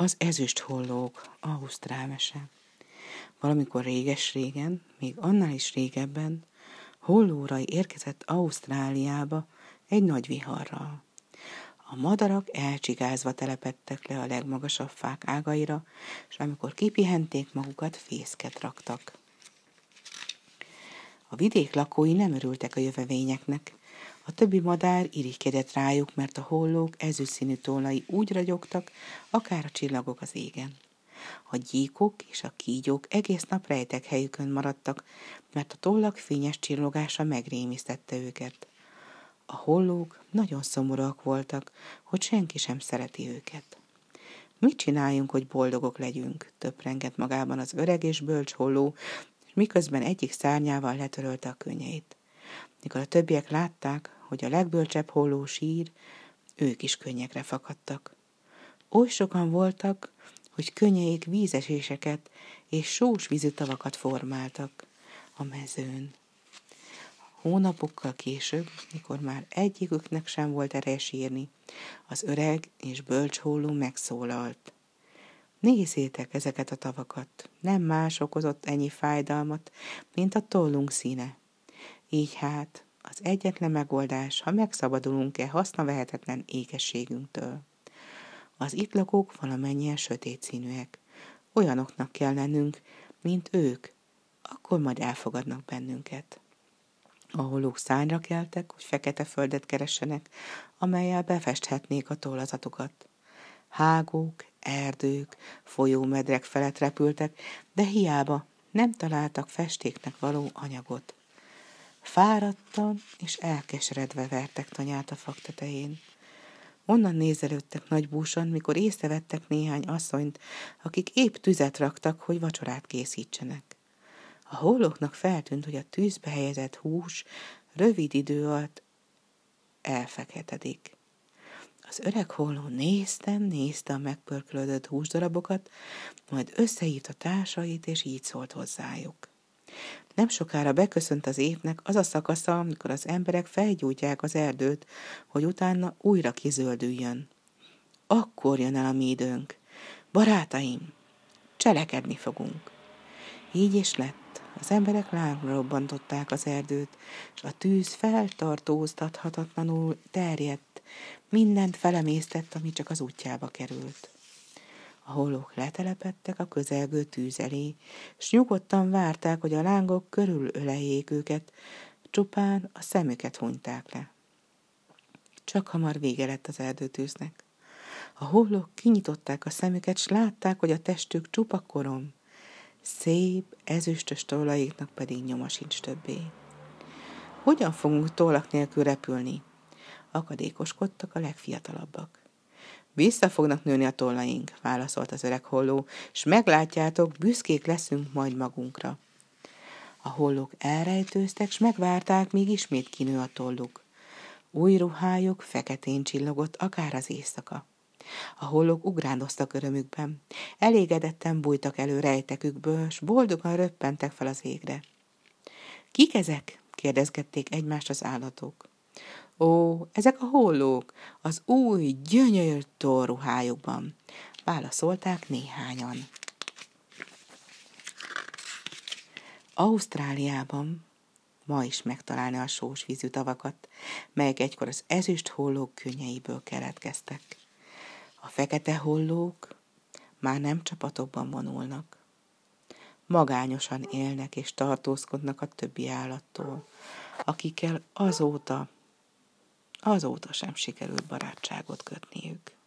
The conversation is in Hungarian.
Az ezüst hollók, Ausztrál mese. Valamikor réges-régen, még annál is régebben, hollórai érkezett Ausztráliába egy nagy viharral. A madarak elcsigázva telepettek le a legmagasabb fák ágaira, és amikor kipihenték magukat, fészket raktak. A vidék lakói nem örültek a jövevényeknek, a többi madár irigykedett rájuk, mert a hollók ezüstszínű tollai úgy ragyogtak, akár a csillagok az égen. A gyíkok és a kígyók egész nap rejtek helyükön maradtak, mert a tollak fényes csillogása megrémisztette őket. A hollók nagyon szomorúak voltak, hogy senki sem szereti őket. Mit csináljunk, hogy boldogok legyünk? töprengett magában az öreg és bölcs holló, miközben egyik szárnyával letörölte a könnyeit. Mikor a többiek látták, hogy a legbölcsebb holló sír, ők is könnyekre fakadtak. Oly sokan voltak, hogy könnyeik vízeséseket és sós vízű tavakat formáltak a mezőn. Hónapokkal később, mikor már egyiküknek sem volt ereje sírni, az öreg és bölcs holló megszólalt. Nézzétek ezeket a tavakat, nem más okozott ennyi fájdalmat, mint a tollunk színe. Így hát az egyetlen megoldás, ha megszabadulunk-e hasznavehetetlen ékességünktől. Az itt lakók valamennyien sötét színűek. Olyanoknak kell lennünk, mint ők, akkor majd elfogadnak bennünket. A hollók szányra keltek, hogy fekete földet keressenek, amelyel befesthetnék a tollazatokat. Hágók, erdők, folyómedrek felett repültek, de hiába nem találtak festéknek való anyagot. Fáradtan és elkeseredve vertek tanyát a fak tetején. Onnan nézelődtek nagy búson, mikor észrevettek néhány asszonyt, akik épp tüzet raktak, hogy vacsorát készítsenek. A hollóknak feltűnt, hogy a tűzbe helyezett hús rövid idő alatt elfeketedik. Az öreg holló nézte, nézte a megpörkölődött húsdarabokat, majd összehívta társait, és így szólt hozzájuk. Nem sokára beköszönt az évnek az a szakasza, amikor az emberek felgyújtják az erdőt, hogy utána újra kizöldüljön. Akkor jön el a mi időnk. Barátaim, cselekedni fogunk. Így is lett. Az emberek lángra robbantották az erdőt, és a tűz feltartóztathatatlanul terjedt, mindent felemésztett, ami csak az útjába került. A hollók letelepettek a közelgő tűz elé, s nyugodtan várták, hogy a lángok körülöleljék őket, csupán a szemüket hunyták le. Csak hamar vége lett az erdőtűznek. A hollók kinyitották a szemüket, s látták, hogy a testük csupa korom. Szép, ezüstös tollaiknak pedig nyoma sincs többé. Hogyan fogunk tollak nélkül repülni? Akadékoskodtak a legfiatalabbak. Vissza fognak nőni a tollaink, válaszolt az öreg holló, és meglátjátok, büszkék leszünk majd magunkra. A hollók elrejtőztek, s megvárták, míg ismét kinő a tolluk. Új ruhájuk feketén csillogott, akár az éjszaka. A hollók ugrándoztak örömükben. Elégedetten bújtak elő rejtekükből, s boldogan röppentek fel az égre. Kik ezek? kérdezgették egymást az állatok. Ó, ezek a hollók, az új, gyönyörű torruhájukban, válaszolták néhányan. Ausztráliában ma is megtalálni a sós vízű tavakat, melyek egykor az ezüst hollók könnyeiből keletkeztek. A fekete hollók már nem csapatokban vonulnak. Magányosan élnek és tartózkodnak a többi állattól, akikkel azóta Azóta sem sikerült barátságot kötniük.